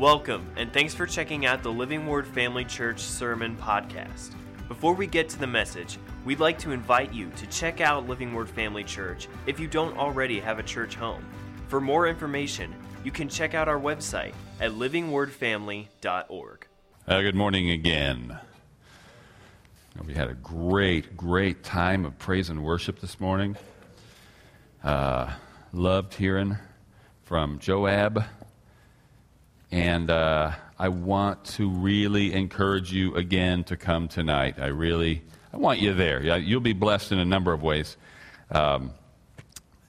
Welcome, and thanks for checking out the Living Word Family Church Sermon Podcast. Before we get to the message, we'd like to invite you to check out Living Word Family Church if you don't already have a church home. For more information, you can check out our website at livingwordfamily.org. Uh, good morning again. We had a great, great time of praise and worship this morning. Uh, loved hearing from Joab and uh, I want to really encourage you again to come tonight. I really, I want you there. You'll be blessed in a number of ways. Um,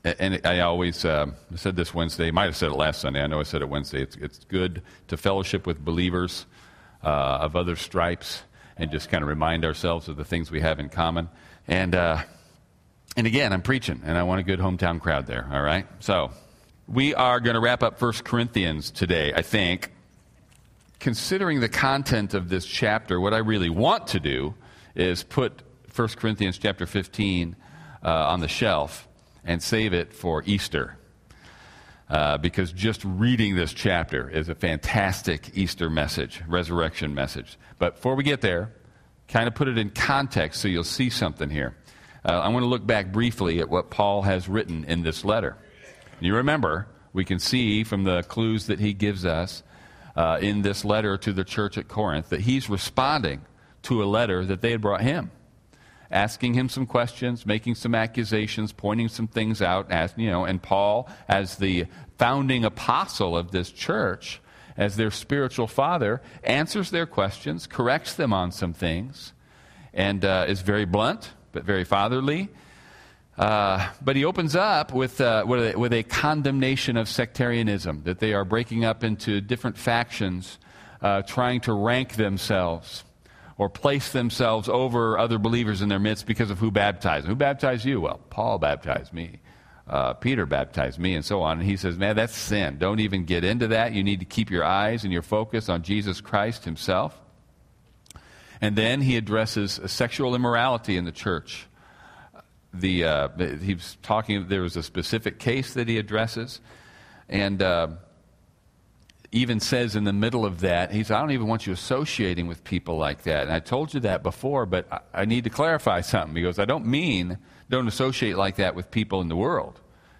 and I always uh, said this Wednesday. I might have said it last Sunday. I know I said it Wednesday. It's, it's good to fellowship with believers uh, of other stripes and just kind of remind ourselves of the things we have in common. And, uh, and again, I'm preaching, and I want a good hometown crowd there, all right? So we are going to wrap up 1 Corinthians today, I think. Considering the content of this chapter, what I really want to do is put 1 Corinthians chapter 15 uh, on the shelf and save it for Easter. Uh, because just reading this chapter is a fantastic Easter message, resurrection message. But before we get there, kind of put it in context so you'll see something here. Uh, I want to look back briefly at what Paul has written in this letter. You remember, we can see from the clues that he gives us uh, in this letter to the church at Corinth that he's responding to a letter that they had brought him, asking him some questions, making some accusations, pointing some things out. As, you know, and Paul, as the founding apostle of this church, as their spiritual father, answers their questions, corrects them on some things, and uh, is very blunt but very fatherly uh, but he opens up with, uh, with, a, with, a, condemnation of sectarianism, that they are breaking up into different factions, uh, trying to rank themselves or place themselves over other believers in their midst because of who baptized. Who baptized you? Well, Paul baptized me. Uh, Peter baptized me, and so on. And he says, Man, that's sin. Don't even get into that. You need to keep your eyes and your focus on Jesus Christ himself. And then he addresses sexual immorality in the church the uh, he was talking. There was a specific case that he addresses, and uh, even says in the middle of that, he says, "I don't even want you associating with people like that." And I told you that before, but I, I need to clarify something. He goes, "I don't mean don't associate like that with people in the world."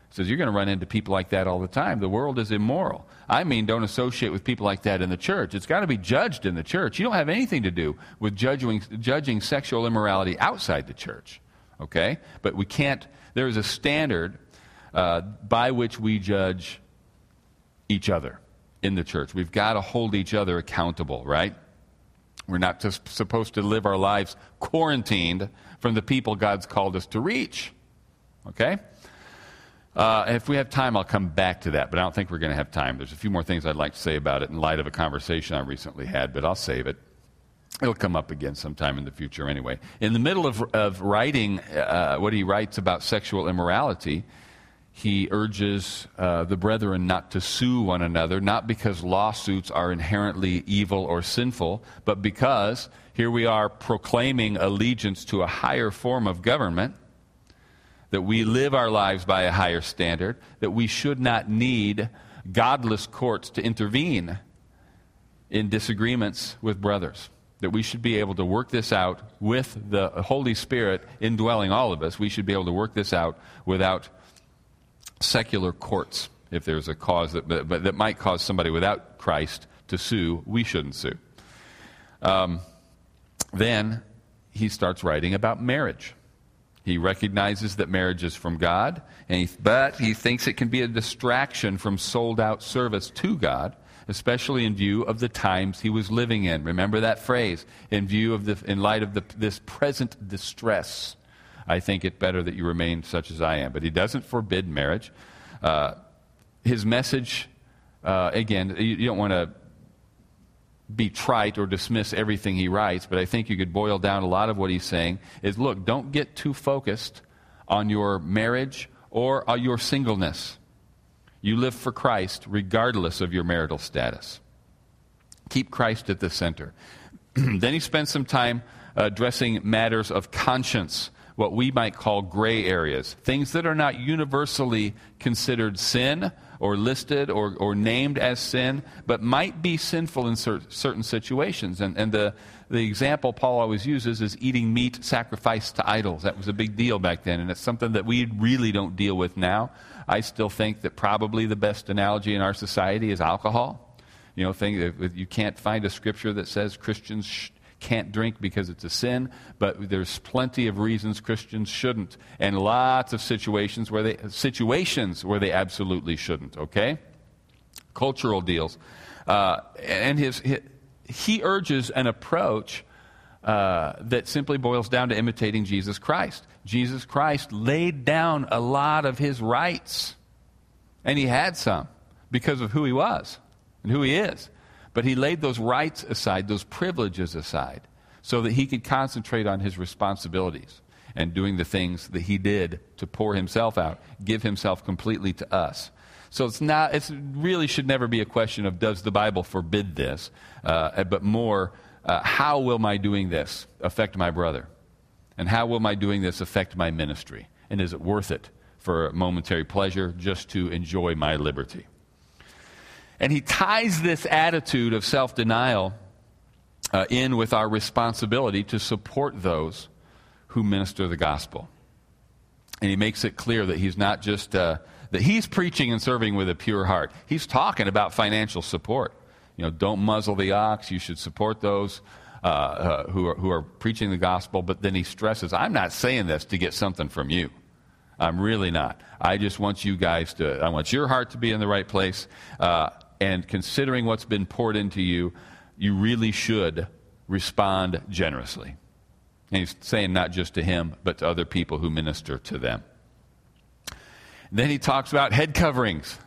He says, You're going to run into people like that all the time. The world is immoral. I mean, don't associate with people like that in the church. It's got to be judged in the church. You don't have anything to do with judging, judging sexual immorality outside the church okay? But we can't, there is a standard uh, by which we judge each other in the church. We've got to hold each other accountable, right? We're not just supposed to live our lives quarantined from the people God's called us to reach, okay? Uh, if we have time, I'll come back to that, but I don't think we're going to have time. There's a few more things I'd like to say about it in light of a conversation I recently had, but I'll save it. It'll come up again sometime in the future anyway. In the middle of, of writing uh, what he writes about sexual immorality, he urges uh, the brethren not to sue one another, not because lawsuits are inherently evil or sinful, but because here we are proclaiming allegiance to a higher form of government, that we live our lives by a higher standard, that we should not need godless courts to intervene in disagreements with brothers that we should be able to work this out with the Holy Spirit indwelling all of us. We should be able to work this out without secular courts. If there's a cause that, that might cause somebody without Christ to sue, we shouldn't sue. Um, then he starts writing about marriage. He recognizes that marriage is from God, he, but he thinks it can be a distraction from sold out service to God especially in view of the times he was living in. Remember that phrase, in view of the, in light of the, this present distress. I think it better that you remain such as I am. But he doesn't forbid marriage. Uh, his message, uh, again, you, you don't want to be trite or dismiss everything he writes, but I think you could boil down a lot of what he's saying is look, don't get too focused on your marriage or on your singleness. You live for Christ regardless of your marital status. Keep Christ at the center. then he spends some time addressing matters of conscience what we might call gray areas, things that are not universally considered sin or listed or, or named as sin, but might be sinful in cer- certain situations. And, and the, the example Paul always uses is eating meat sacrificed to idols. That was a big deal back then, and it's something that we really don't deal with now. I still think that probably the best analogy in our society is alcohol. You know, think you can't find a scripture that says Christians sh- can't drink because it's a sin, but there's plenty of reasons Christians shouldn't, and lots of situations where they situations where they absolutely shouldn't. Okay, cultural deals, uh, and his, his, he urges an approach. Uh, that simply boils down to imitating Jesus Christ. Jesus Christ laid down a lot of his rights, and he had some because of who he was and who he is. But he laid those rights aside, those privileges aside, so that he could concentrate on his responsibilities and doing the things that he did to pour himself out, give himself completely to us. So it's not, it really should never be a question of does the Bible forbid this, uh, but more, uh, how will my doing this affect my brother? And how will my doing this affect my ministry? And is it worth it for momentary pleasure just to enjoy my liberty? And he ties this attitude of self denial uh, in with our responsibility to support those who minister the gospel. And he makes it clear that he's not just, uh, that he's preaching and serving with a pure heart. He's talking about financial support. You know, don't muzzle the ox. You should support those uh, uh, who, are, who are preaching the gospel. But then he stresses, I'm not saying this to get something from you. I'm really not. I just want you guys to, I want your heart to be in the right place. Uh, and considering what's been poured into you, you really should respond generously. And he's saying not just to him, but to other people who minister to them. Then he talks about head coverings.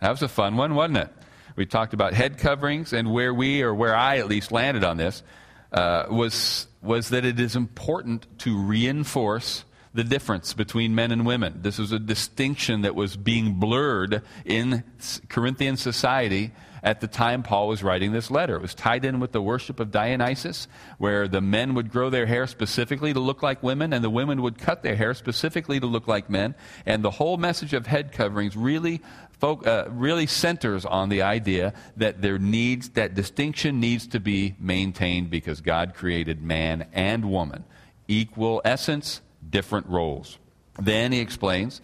That was a fun one, wasn't it? We talked about head coverings, and where we, or where I at least landed on this, uh, was, was that it is important to reinforce the difference between men and women. This was a distinction that was being blurred in Corinthian society at the time Paul was writing this letter. It was tied in with the worship of Dionysus, where the men would grow their hair specifically to look like women, and the women would cut their hair specifically to look like men. And the whole message of head coverings really, uh, really centers on the idea that there needs that distinction needs to be maintained because God created man and woman, equal essence, different roles. Then he explains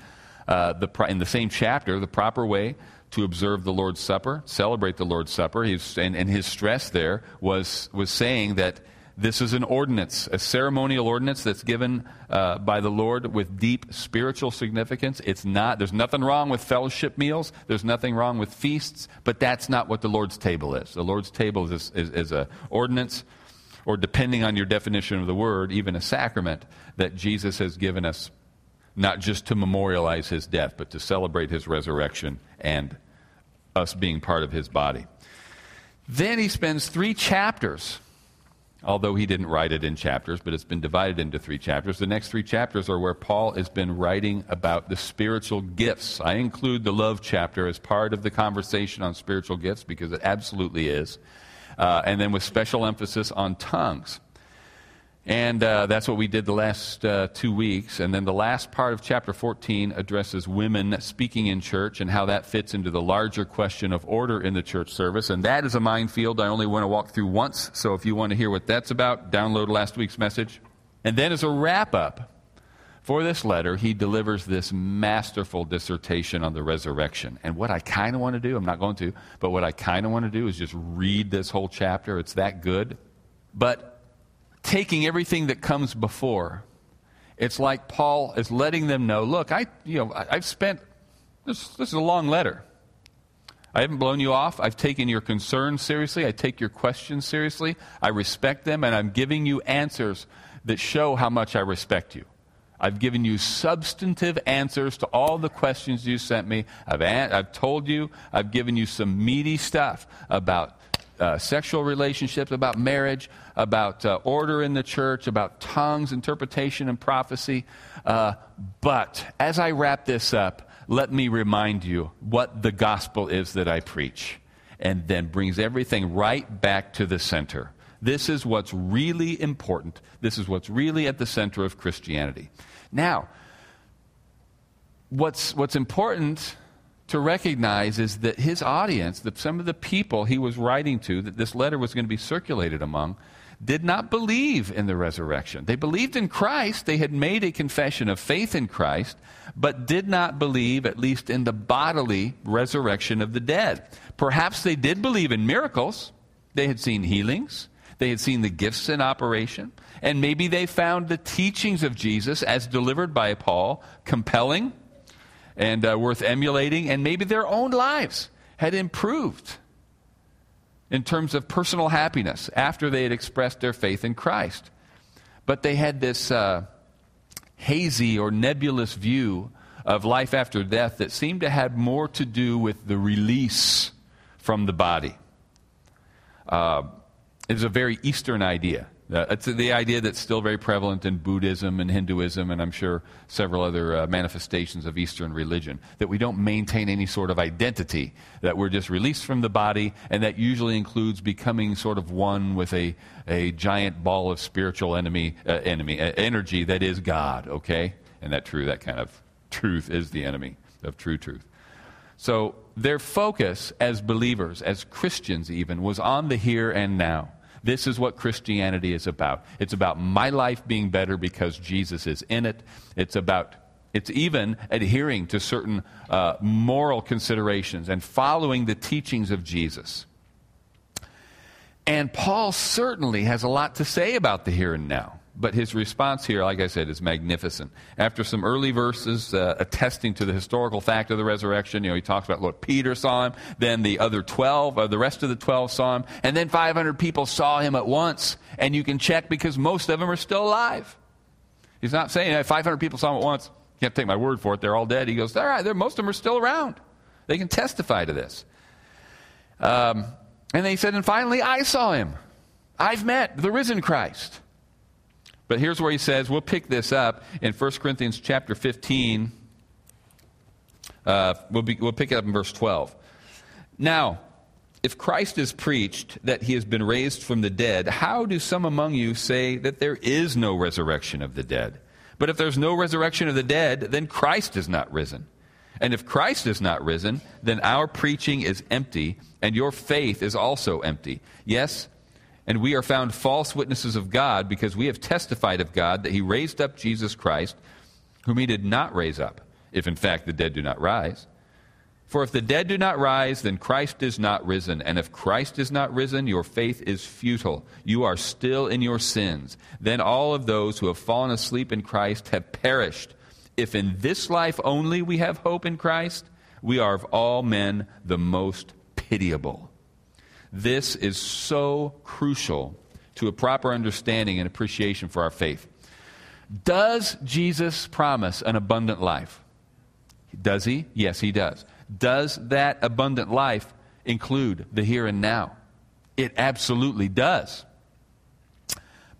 uh, the, in the same chapter the proper way to observe the Lord's Supper, celebrate the Lord's Supper. He's, and, and his stress there was, was saying that this is an ordinance, a ceremonial ordinance that's given uh, by the Lord with deep spiritual significance. It's not, there's nothing wrong with fellowship meals, there's nothing wrong with feasts, but that's not what the Lord's table is. The Lord's table is, is, is an ordinance or depending on your definition of the word, even a sacrament that Jesus has given us, not just to memorialize his death, but to celebrate his resurrection and us being part of his body. Then he spends three chapters, although he didn't write it in chapters, but it's been divided into three chapters. The next three chapters are where Paul has been writing about the spiritual gifts. I include the love chapter as part of the conversation on spiritual gifts because it absolutely is uh, and then with special emphasis on tongues. And uh, that's what we did the last uh, two weeks. And then the last part of chapter 14 addresses women speaking in church and how that fits into the larger question of order in the church service. And that is a minefield I only want to walk through once. So if you want to hear what that's about, download last week's message. And then as a wrap up, for this letter, he delivers this masterful dissertation on the resurrection. And what I kind of want to do, I'm not going to, but what I kind of want to do is just read this whole chapter. It's that good. But taking everything that comes before, it's like Paul is letting them know look, I, you know, I've spent, this, this is a long letter. I haven't blown you off. I've taken your concerns seriously. I take your questions seriously. I respect them, and I'm giving you answers that show how much I respect you. I've given you substantive answers to all the questions you sent me. I've, an- I've told you, I've given you some meaty stuff about uh, sexual relationships, about marriage, about uh, order in the church, about tongues, interpretation, and prophecy. Uh, but as I wrap this up, let me remind you what the gospel is that I preach, and then brings everything right back to the center This is what's really important. This is what's really at the center of Christianity. Now, what's, what's important to recognize is that his audience, that some of the people he was writing to, that this letter was going to be circulated among, did not believe in the resurrection. They believed in Christ. They had made a confession of faith in Christ, but did not believe, at least, in the bodily resurrection of the dead. Perhaps they did believe in miracles. They had seen healings. They had seen the gifts in operation. And maybe they found the teachings of Jesus, as delivered by Paul, compelling and uh, worth emulating. And maybe their own lives had improved in terms of personal happiness after they had expressed their faith in Christ. But they had this uh, hazy or nebulous view of life after death that seemed to have more to do with the release from the body. Uh, it is a very Eastern idea. Uh, it's the idea that's still very prevalent in Buddhism and Hinduism, and I'm sure several other uh, manifestations of Eastern religion. That we don't maintain any sort of identity, that we're just released from the body, and that usually includes becoming sort of one with a, a giant ball of spiritual enemy, uh, enemy uh, energy that is God, okay? And that true, that kind of truth is the enemy of true truth. So their focus as believers, as Christians even, was on the here and now. This is what Christianity is about. It's about my life being better because Jesus is in it. It's about it's even adhering to certain uh, moral considerations and following the teachings of Jesus. And Paul certainly has a lot to say about the here and now. But his response here, like I said, is magnificent. After some early verses uh, attesting to the historical fact of the resurrection, you know, he talks about what Peter saw him, then the other 12, or uh, the rest of the 12 saw him, and then 500 people saw him at once. And you can check because most of them are still alive. He's not saying 500 people saw him at once. Can't take my word for it. They're all dead. He goes, all right, most of them are still around. They can testify to this. Um, and then he said, and finally, I saw him. I've met the risen Christ. But here's where he says, we'll pick this up in 1 Corinthians chapter 15. Uh, we'll, be, we'll pick it up in verse 12. Now, if Christ is preached that he has been raised from the dead, how do some among you say that there is no resurrection of the dead? But if there's no resurrection of the dead, then Christ is not risen. And if Christ is not risen, then our preaching is empty, and your faith is also empty. Yes, and we are found false witnesses of God because we have testified of God that he raised up Jesus Christ, whom he did not raise up, if in fact the dead do not rise. For if the dead do not rise, then Christ is not risen. And if Christ is not risen, your faith is futile. You are still in your sins. Then all of those who have fallen asleep in Christ have perished. If in this life only we have hope in Christ, we are of all men the most pitiable. This is so crucial to a proper understanding and appreciation for our faith. Does Jesus promise an abundant life? Does he? Yes, he does. Does that abundant life include the here and now? It absolutely does.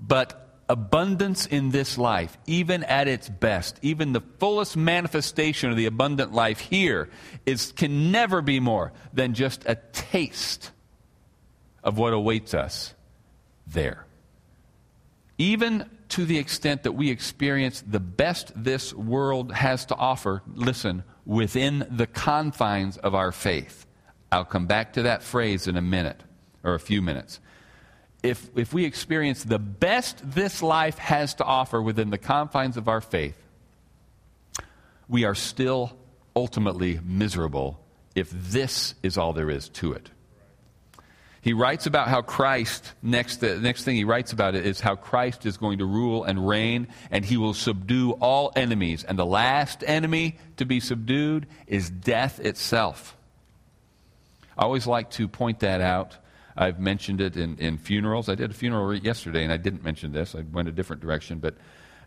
But abundance in this life, even at its best, even the fullest manifestation of the abundant life here, is, can never be more than just a taste of what awaits us there. Even to the extent that we experience the best this world has to offer, listen, within the confines of our faith. I'll come back to that phrase in a minute or a few minutes. If, if we experience the best this life has to offer within the confines of our faith, we are still ultimately miserable if this is all there is to it. He writes about how Christ, next, the next thing he writes about it is how Christ is going to rule and reign, and he will subdue all enemies. And the last enemy to be subdued is death itself. I always like to point that out. I've mentioned it in, in funerals. I did a funeral yesterday, and I didn't mention this. I went a different direction. But,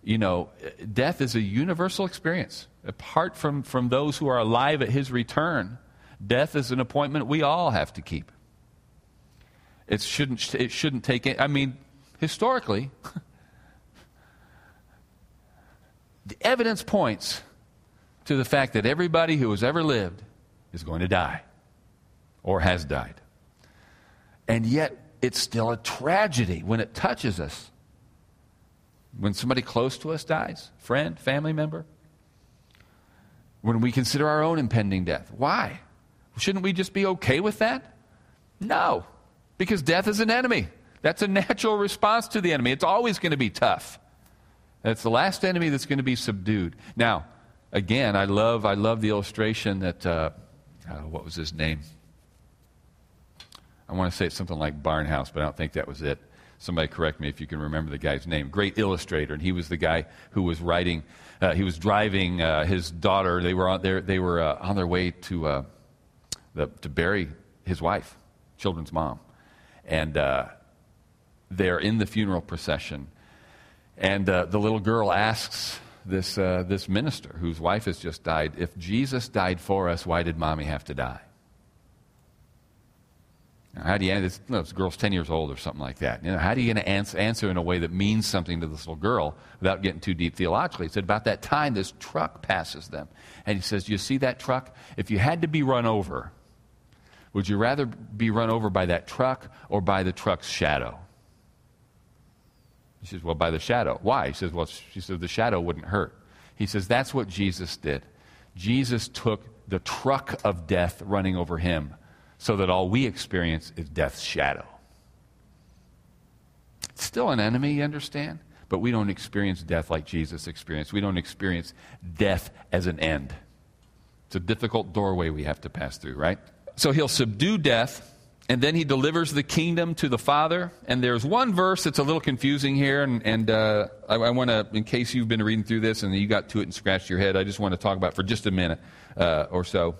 you know, death is a universal experience. Apart from, from those who are alive at his return, death is an appointment we all have to keep. It shouldn't, it shouldn't take, I mean, historically, the evidence points to the fact that everybody who has ever lived is going to die or has died. And yet, it's still a tragedy when it touches us. When somebody close to us dies, friend, family member. When we consider our own impending death. Why? Shouldn't we just be okay with that? No, because death is an enemy. That's a natural response to the enemy. It's always going to be tough. That's the last enemy that's going to be subdued. Now, again, I love, I love the illustration that, uh, uh, what was his name? I want to say it's something like Barnhouse, but I don't think that was it. Somebody correct me if you can remember the guy's name. Great illustrator, and he was the guy who was writing. Uh, he was driving uh, his daughter. They were on their, they were uh, on their way to uh, the, to bury his wife, children's mom, and uh, they're in the funeral procession, and uh, the little girl asks this this minister whose wife has just died, "If Jesus died for us, why did mommy have to die?" Now, how do you answer? No, this girl's 10 years old or something like that. You know, how do you going answer, answer in a way that means something to this little girl without getting too deep theologically? He said, About that time, this truck passes them. And he says, You see that truck? If you had to be run over, would you rather be run over by that truck or by the truck's shadow? He says, Well, by the shadow. Why? He says, Well, she says, The shadow wouldn't hurt. He says, That's what Jesus did. Jesus took the truck of death running over him so that all we experience is death's shadow. It's still an enemy, you understand? But we don't experience death like Jesus experienced. We don't experience death as an end. It's a difficult doorway we have to pass through, right? So he'll subdue death, and then he delivers the kingdom to the Father. And there's one verse that's a little confusing here, and, and uh, I, I want to, in case you've been reading through this and you got to it and scratched your head, I just want to talk about for just a minute uh, or so.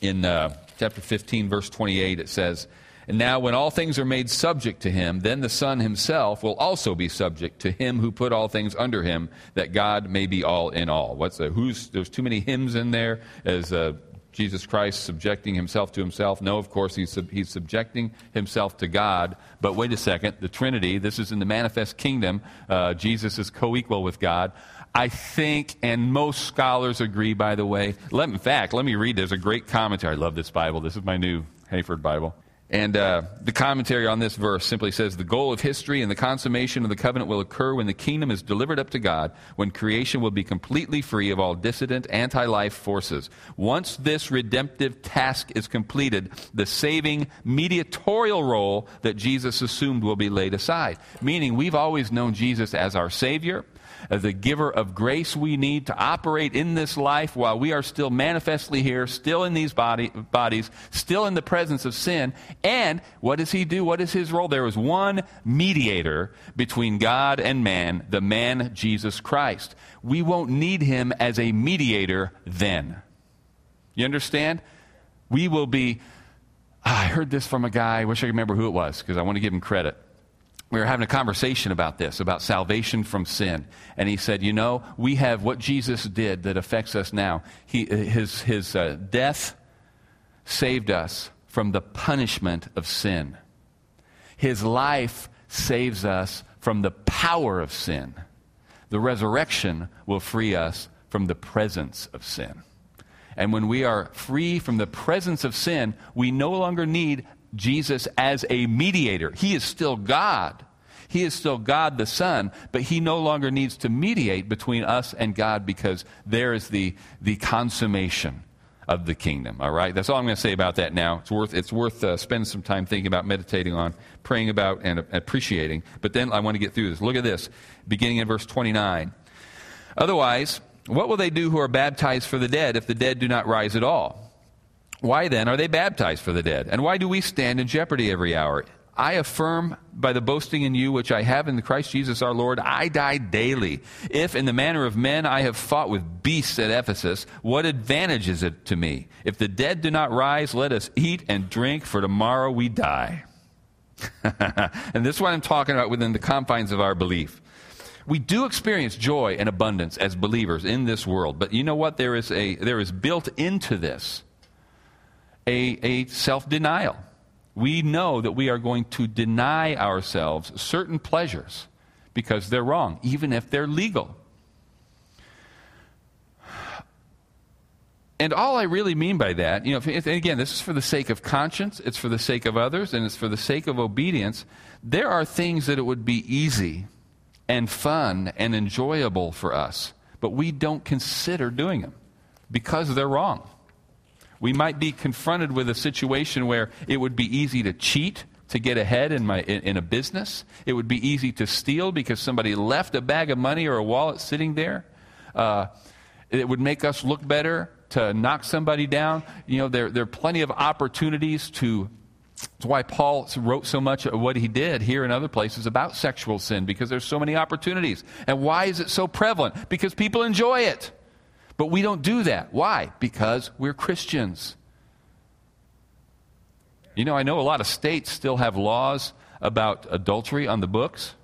In uh, chapter 15, verse 28, it says, And now, when all things are made subject to him, then the Son himself will also be subject to him who put all things under him, that God may be all in all. What's the, who's, there's too many hymns in there as uh, Jesus Christ subjecting himself to himself. No, of course, he's, sub, he's subjecting himself to God. But wait a second, the Trinity, this is in the manifest kingdom. Uh, Jesus is co equal with God. I think, and most scholars agree, by the way. Let, in fact, let me read. There's a great commentary. I love this Bible. This is my new Hayford Bible. And uh, the commentary on this verse simply says the goal of history and the consummation of the covenant will occur when the kingdom is delivered up to God, when creation will be completely free of all dissident, anti life forces. Once this redemptive task is completed, the saving mediatorial role that Jesus assumed will be laid aside. Meaning, we've always known Jesus as our Savior, the giver of grace we need to operate in this life while we are still manifestly here, still in these body, bodies, still in the presence of sin. And what does he do? What is his role? There is one mediator between God and man, the man Jesus Christ. We won't need him as a mediator then. You understand? We will be. Ah, I heard this from a guy. I wish I could remember who it was because I want to give him credit we were having a conversation about this, about salvation from sin. And he said, You know, we have what Jesus did that affects us now. He, his his uh, death saved us from the punishment of sin, his life saves us from the power of sin. The resurrection will free us from the presence of sin. And when we are free from the presence of sin, we no longer need Jesus as a mediator. He is still God. He is still God the Son, but he no longer needs to mediate between us and God because there is the, the consummation of the kingdom. All right? That's all I'm going to say about that now. It's worth, it's worth uh, spending some time thinking about, meditating on, praying about, and appreciating. But then I want to get through this. Look at this, beginning in verse 29. Otherwise, what will they do who are baptized for the dead if the dead do not rise at all? Why then are they baptized for the dead? And why do we stand in jeopardy every hour? I affirm by the boasting in you which I have in the Christ Jesus our Lord, I die daily. If in the manner of men I have fought with beasts at Ephesus, what advantage is it to me? If the dead do not rise, let us eat and drink, for tomorrow we die. and this is what I'm talking about within the confines of our belief. We do experience joy and abundance as believers in this world, but you know what? There is, a, there is built into this a, a self denial. We know that we are going to deny ourselves certain pleasures because they're wrong, even if they're legal. and all I really mean by that, you know, if, again, this is for the sake of conscience, it's for the sake of others, and it's for the sake of obedience. There are things that it would be easy and fun and enjoyable for us, but we don't consider doing them because they're wrong. We might be confronted with a situation where it would be easy to cheat to get ahead in, my, in, in, a business. It would be easy to steal because somebody left a bag of money or a wallet sitting there. Uh, it would make us look better to knock somebody down. You know, there, there are plenty of opportunities to. That's why Paul wrote so much of what he did here in other places about sexual sin, because there's so many opportunities. And why is it so prevalent? Because people enjoy it. But we don't do that. Why? Because we're Christians. You know, I know a lot of states still have laws about adultery on the books.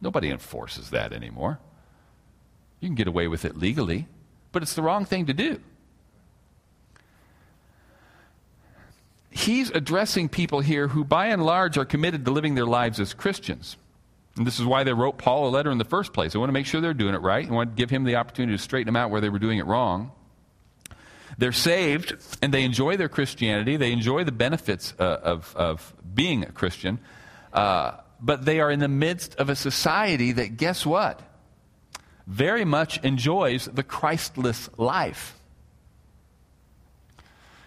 Nobody enforces that anymore. You can get away with it legally, but it's the wrong thing to do. He's addressing people here who, by and large, are committed to living their lives as Christians. And this is why they wrote Paul a letter in the first place. They want to make sure they're doing it right. They want to give him the opportunity to straighten them out where they were doing it wrong. They're saved and they enjoy their Christianity. They enjoy the benefits uh, of, of being a Christian. Uh, but they are in the midst of a society that, guess what? Very much enjoys the Christless life.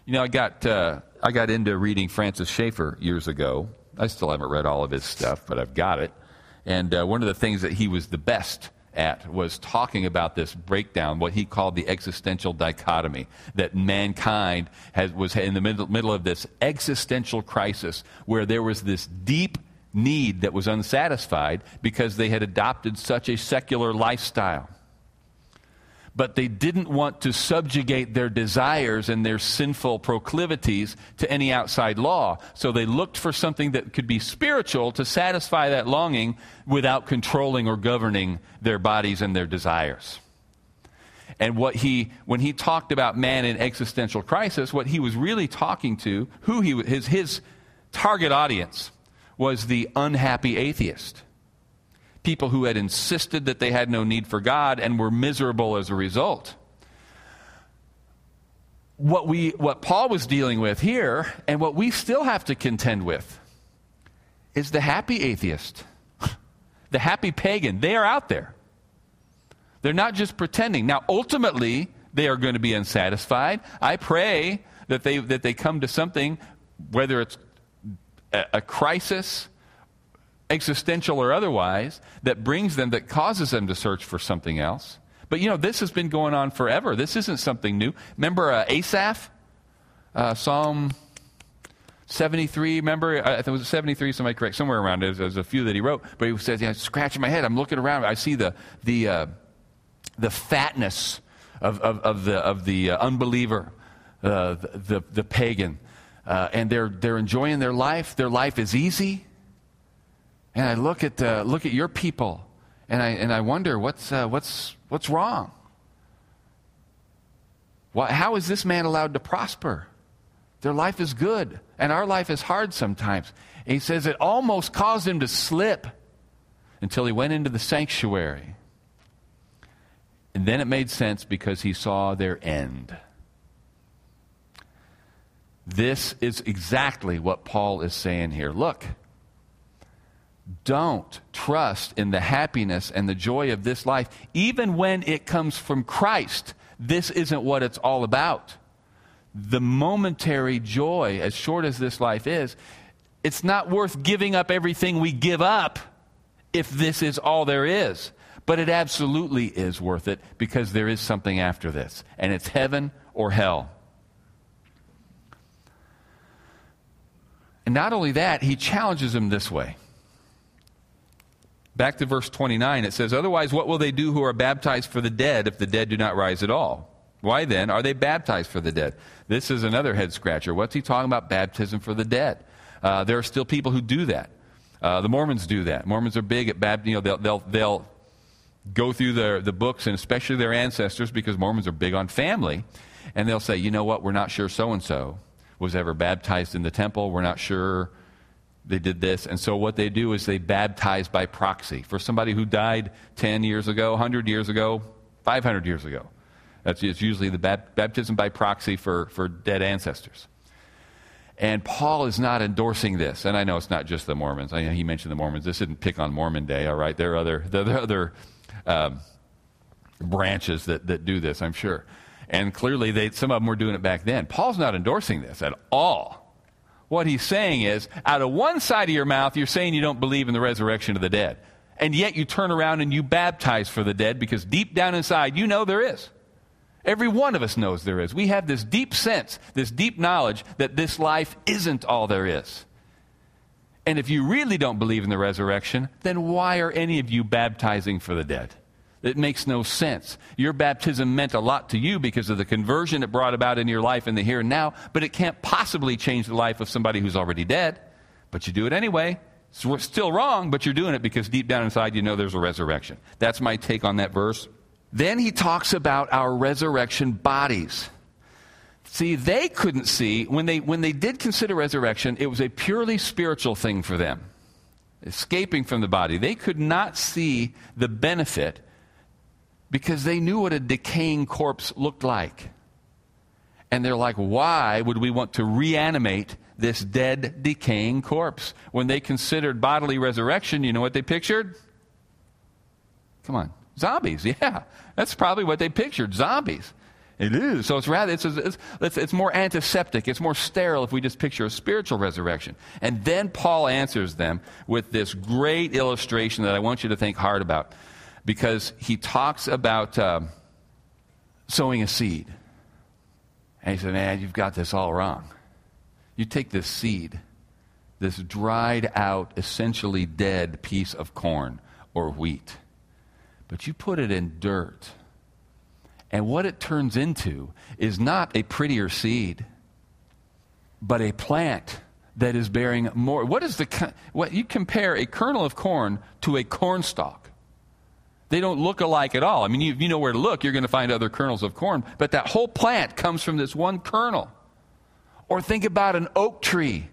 You know, I got, uh, I got into reading Francis Schaeffer years ago. I still haven't read all of his stuff, but I've got it. And uh, one of the things that he was the best at was talking about this breakdown, what he called the existential dichotomy, that mankind has, was in the middle, middle of this existential crisis where there was this deep need that was unsatisfied because they had adopted such a secular lifestyle but they didn't want to subjugate their desires and their sinful proclivities to any outside law. So they looked for something that could be spiritual to satisfy that longing without controlling or governing their bodies and their desires. And what he, when he talked about man in existential crisis, what he was really talking to, who he, his, his target audience was the unhappy atheist people who had insisted that they had no need for God and were miserable as a result. What, we, what Paul was dealing with here, and what we still have to contend with, is the happy atheist, the happy pagan. They are out there. They're not just pretending. Now, ultimately, they are going to be unsatisfied. I pray that they, that they come to something, whether it's a, a crisis existential or otherwise, that brings them, that causes them to search for something else. But you know, this has been going on forever. This isn't something new. Remember uh, Asaph? Uh, Psalm 73, remember? I think it was 73, somebody correct, somewhere around it. There's a few that he wrote. But he says, yeah, scratching my head. I'm looking around. I see the, the, uh, the fatness of, of, of the, of the uh, unbeliever, uh, the, the, the, pagan. Uh, and they're, they're enjoying their life. Their life is easy. And I look at, uh, look at your people and I, and I wonder what's, uh, what's, what's wrong? Why, how is this man allowed to prosper? Their life is good, and our life is hard sometimes. And he says it almost caused him to slip until he went into the sanctuary. And then it made sense because he saw their end. This is exactly what Paul is saying here. Look, don't trust in the happiness and the joy of this life, even when it comes from Christ. This isn't what it's all about. The momentary joy, as short as this life is, it's not worth giving up everything we give up if this is all there is. But it absolutely is worth it because there is something after this, and it's heaven or hell. And not only that, he challenges him this way. Back to verse 29, it says, Otherwise, what will they do who are baptized for the dead if the dead do not rise at all? Why then are they baptized for the dead? This is another head scratcher. What's he talking about? Baptism for the dead. Uh, there are still people who do that. Uh, the Mormons do that. Mormons are big at baptism. You know, they'll, they'll, they'll go through their, the books and especially their ancestors because Mormons are big on family. And they'll say, you know what, we're not sure so and so was ever baptized in the temple. We're not sure they did this. And so what they do is they baptize by proxy. For somebody who died 10 years ago, 100 years ago, 500 years ago, That's it's usually the baptism by proxy for, for dead ancestors. And Paul is not endorsing this. And I know it's not just the Mormons. I he mentioned the Mormons. This didn't pick on Mormon Day, all right? There are other, there are other um, branches that, that do this, I'm sure. And clearly, they, some of them were doing it back then. Paul's not endorsing this at all. What he's saying is, out of one side of your mouth, you're saying you don't believe in the resurrection of the dead. And yet you turn around and you baptize for the dead because deep down inside, you know there is. Every one of us knows there is. We have this deep sense, this deep knowledge that this life isn't all there is. And if you really don't believe in the resurrection, then why are any of you baptizing for the dead? It makes no sense. Your baptism meant a lot to you because of the conversion it brought about in your life in the here and now, but it can't possibly change the life of somebody who's already dead. But you do it anyway. It's still wrong, but you're doing it because deep down inside you know there's a resurrection. That's my take on that verse. Then he talks about our resurrection bodies. See, they couldn't see, when they, when they did consider resurrection, it was a purely spiritual thing for them, escaping from the body. They could not see the benefit because they knew what a decaying corpse looked like. And they're like, why would we want to reanimate this dead, decaying corpse? When they considered bodily resurrection, you know what they pictured? Come on, zombies. Yeah, that's probably what they pictured zombies. It is. So it's rather, it's, it's, it's, it's, more antiseptic. It's more sterile if we just picture a spiritual resurrection. And then Paul answers them with this great illustration that I want you to think hard about because he talks about uh, sowing a seed. And he said, Man, you've got this all wrong. You take this seed, this dried out, essentially dead piece of corn or wheat, but you put it in dirt. And what it turns into is not a prettier seed, but a plant that is bearing more. What is the what you compare a kernel of corn to a cornstalk? They don't look alike at all. I mean, if you know where to look, you're going to find other kernels of corn, but that whole plant comes from this one kernel. Or think about an oak tree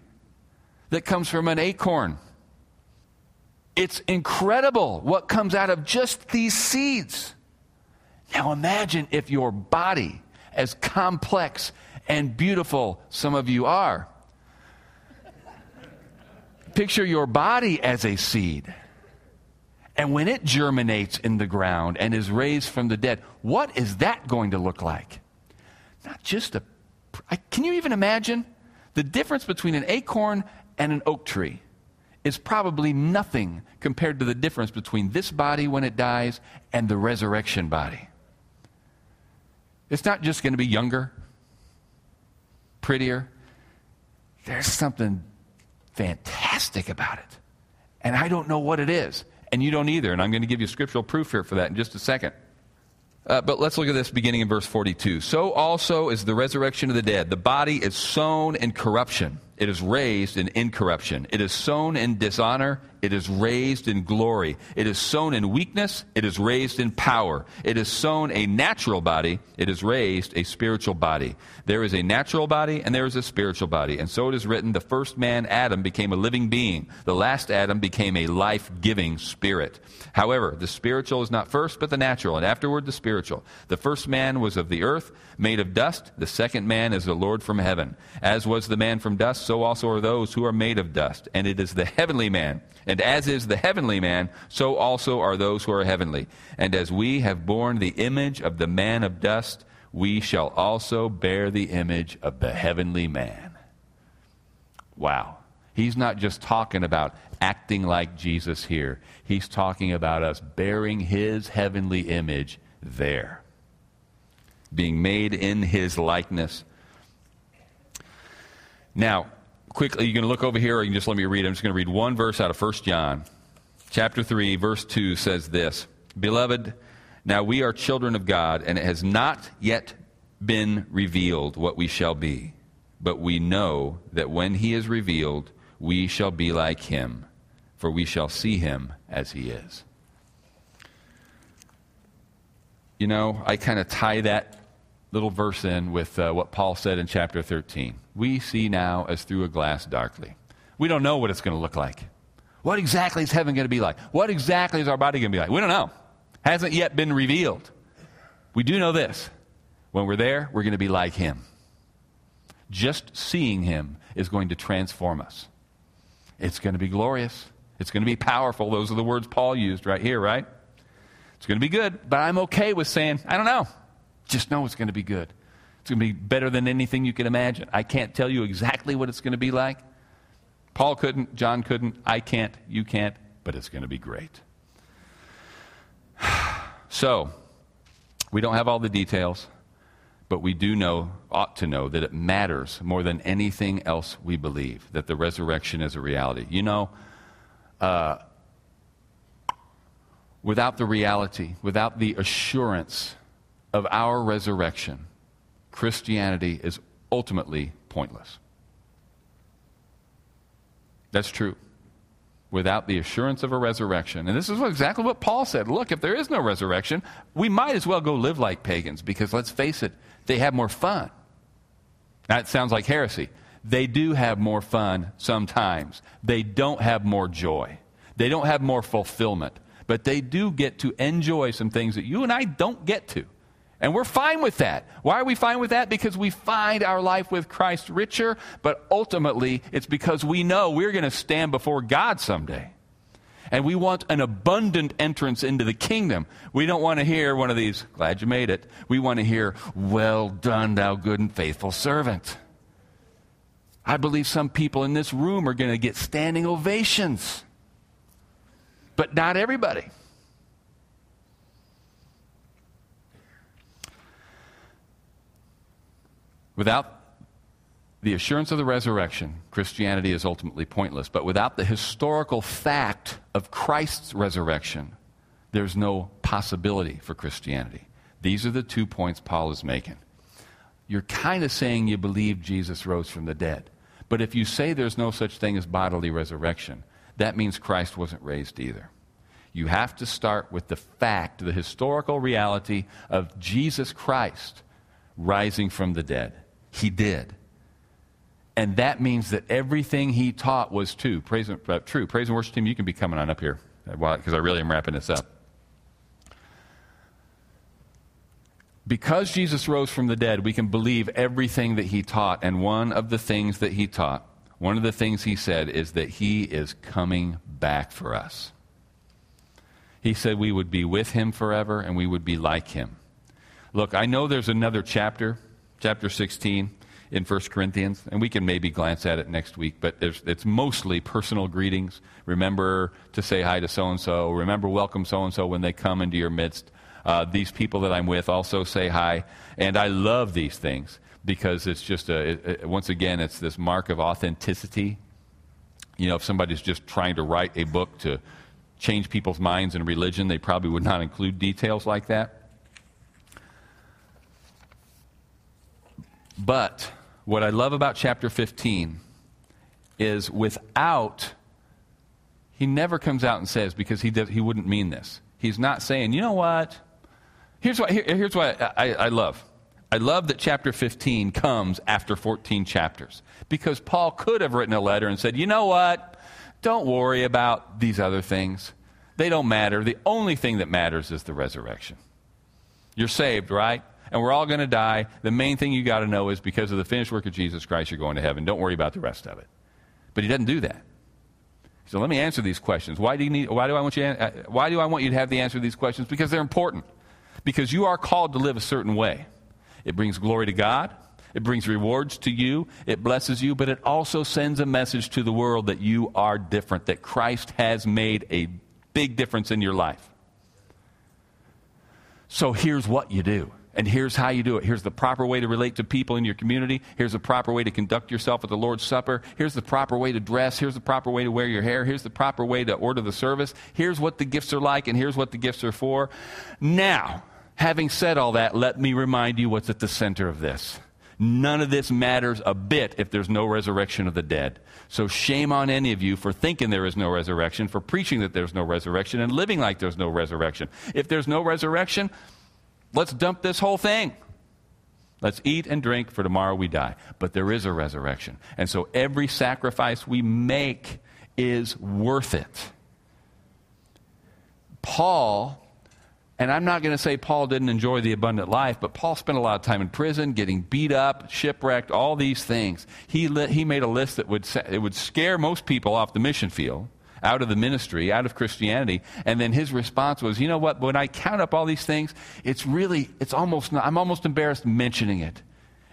that comes from an acorn. It's incredible what comes out of just these seeds. Now imagine if your body, as complex and beautiful some of you are, picture your body as a seed. And when it germinates in the ground and is raised from the dead, what is that going to look like? Not just a. Can you even imagine? The difference between an acorn and an oak tree is probably nothing compared to the difference between this body when it dies and the resurrection body. It's not just going to be younger, prettier. There's something fantastic about it. And I don't know what it is and you don't either. And I'm going to give you scriptural proof here for that in just a second. Uh, but let's look at this beginning in verse 42. So also is the resurrection of the dead. The body is sown in corruption, it is raised in incorruption. It is sown in dishonor, it is raised in glory. It is sown in weakness, it is raised in power. It is sown a natural body, it is raised a spiritual body. There is a natural body and there is a spiritual body. And so it is written the first man, Adam, became a living being. The last Adam became a life giving spirit. However, the spiritual is not first, but the natural, and afterward the spiritual. The first man was of the earth, made of dust. The second man is the Lord from heaven. As was the man from dust, so also are those who are made of dust. And it is the heavenly man. And as is the heavenly man, so also are those who are heavenly. And as we have borne the image of the man of dust, we shall also bear the image of the heavenly man. Wow. He's not just talking about acting like Jesus here, he's talking about us bearing his heavenly image there, being made in his likeness. Now, quickly, going to look over here, or you can just let me read. I'm just going to read one verse out of 1 John. Chapter 3, verse 2 says this Beloved, now we are children of God, and it has not yet been revealed what we shall be. But we know that when he is revealed, we shall be like him, for we shall see him as he is. You know, I kind of tie that little verse in with uh, what Paul said in chapter 13. We see now as through a glass darkly. We don't know what it's going to look like. What exactly is heaven going to be like? What exactly is our body going to be like? We don't know. Hasn't yet been revealed. We do know this When we're there, we're going to be like him. Just seeing him is going to transform us. It's going to be glorious. It's going to be powerful. Those are the words Paul used right here, right? It's going to be good, but I'm okay with saying, I don't know. Just know it's going to be good. It's going to be better than anything you can imagine. I can't tell you exactly what it's going to be like. Paul couldn't, John couldn't, I can't, you can't, but it's going to be great. So, we don't have all the details, but we do know, ought to know, that it matters more than anything else we believe, that the resurrection is a reality. You know, uh, without the reality, without the assurance of our resurrection, Christianity is ultimately pointless. That's true. Without the assurance of a resurrection. And this is exactly what Paul said. Look, if there is no resurrection, we might as well go live like pagans because let's face it, they have more fun. That sounds like heresy. They do have more fun sometimes. They don't have more joy. They don't have more fulfillment. But they do get to enjoy some things that you and I don't get to. And we're fine with that. Why are we fine with that? Because we find our life with Christ richer, but ultimately it's because we know we're going to stand before God someday. And we want an abundant entrance into the kingdom. We don't want to hear one of these, glad you made it. We want to hear, well done, thou good and faithful servant. I believe some people in this room are going to get standing ovations, but not everybody. Without the assurance of the resurrection, Christianity is ultimately pointless. But without the historical fact of Christ's resurrection, there's no possibility for Christianity. These are the two points Paul is making. You're kind of saying you believe Jesus rose from the dead. But if you say there's no such thing as bodily resurrection, that means Christ wasn't raised either. You have to start with the fact, the historical reality of Jesus Christ rising from the dead. He did. And that means that everything he taught was true. Praise, uh, true. Praise and worship team, you can be coming on up here because I really am wrapping this up. Because Jesus rose from the dead, we can believe everything that he taught. And one of the things that he taught, one of the things he said, is that he is coming back for us. He said we would be with him forever and we would be like him. Look, I know there's another chapter chapter 16 in 1 Corinthians, and we can maybe glance at it next week, but it's mostly personal greetings. Remember to say hi to so and so. Remember, welcome so and so when they come into your midst. Uh, these people that I'm with also say hi. And I love these things because it's just, a, it, it, once again, it's this mark of authenticity. You know, if somebody's just trying to write a book to change people's minds in religion, they probably would not include details like that. But what I love about chapter 15 is without, he never comes out and says, because he, does, he wouldn't mean this. He's not saying, you know what? Here's what, here, here's what I, I love. I love that chapter 15 comes after 14 chapters because Paul could have written a letter and said, you know what? Don't worry about these other things. They don't matter. The only thing that matters is the resurrection. You're saved, right? And we're all going to die. The main thing you got to know is because of the finished work of Jesus Christ, you're going to heaven. Don't worry about the rest of it. But he doesn't do that. So let me answer these questions. Why do, you need, why, do I want you, uh, why do I want you to have the answer to these questions? Because they're important. Because you are called to live a certain way. It brings glory to God. It brings rewards to you. It blesses you. But it also sends a message to the world that you are different, that Christ has made a big difference in your life. So here's what you do and here's how you do it. Here's the proper way to relate to people in your community. Here's the proper way to conduct yourself at the Lord's Supper. Here's the proper way to dress. Here's the proper way to wear your hair. Here's the proper way to order the service. Here's what the gifts are like, and here's what the gifts are for. Now, having said all that, let me remind you what's at the center of this. None of this matters a bit if there's no resurrection of the dead. So, shame on any of you for thinking there is no resurrection, for preaching that there's no resurrection, and living like there's no resurrection. If there's no resurrection, Let's dump this whole thing. Let's eat and drink, for tomorrow we die. But there is a resurrection. And so every sacrifice we make is worth it. Paul And I'm not going to say Paul didn't enjoy the abundant life, but Paul spent a lot of time in prison, getting beat up, shipwrecked, all these things. He, he made a list that would, it would scare most people off the mission field, out of the ministry, out of Christianity. And then his response was, you know what, when I count up all these things, it's really, it's almost, not, I'm almost embarrassed mentioning it.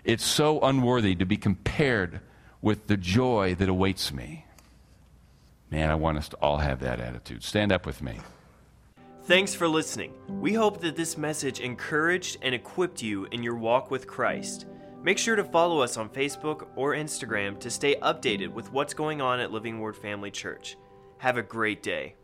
It's so unworthy to be compared with the joy that awaits me. Man, I want us to all have that attitude. Stand up with me. Thanks for listening. We hope that this message encouraged and equipped you in your walk with Christ. Make sure to follow us on Facebook or Instagram to stay updated with what's going on at Living Word Family Church. Have a great day.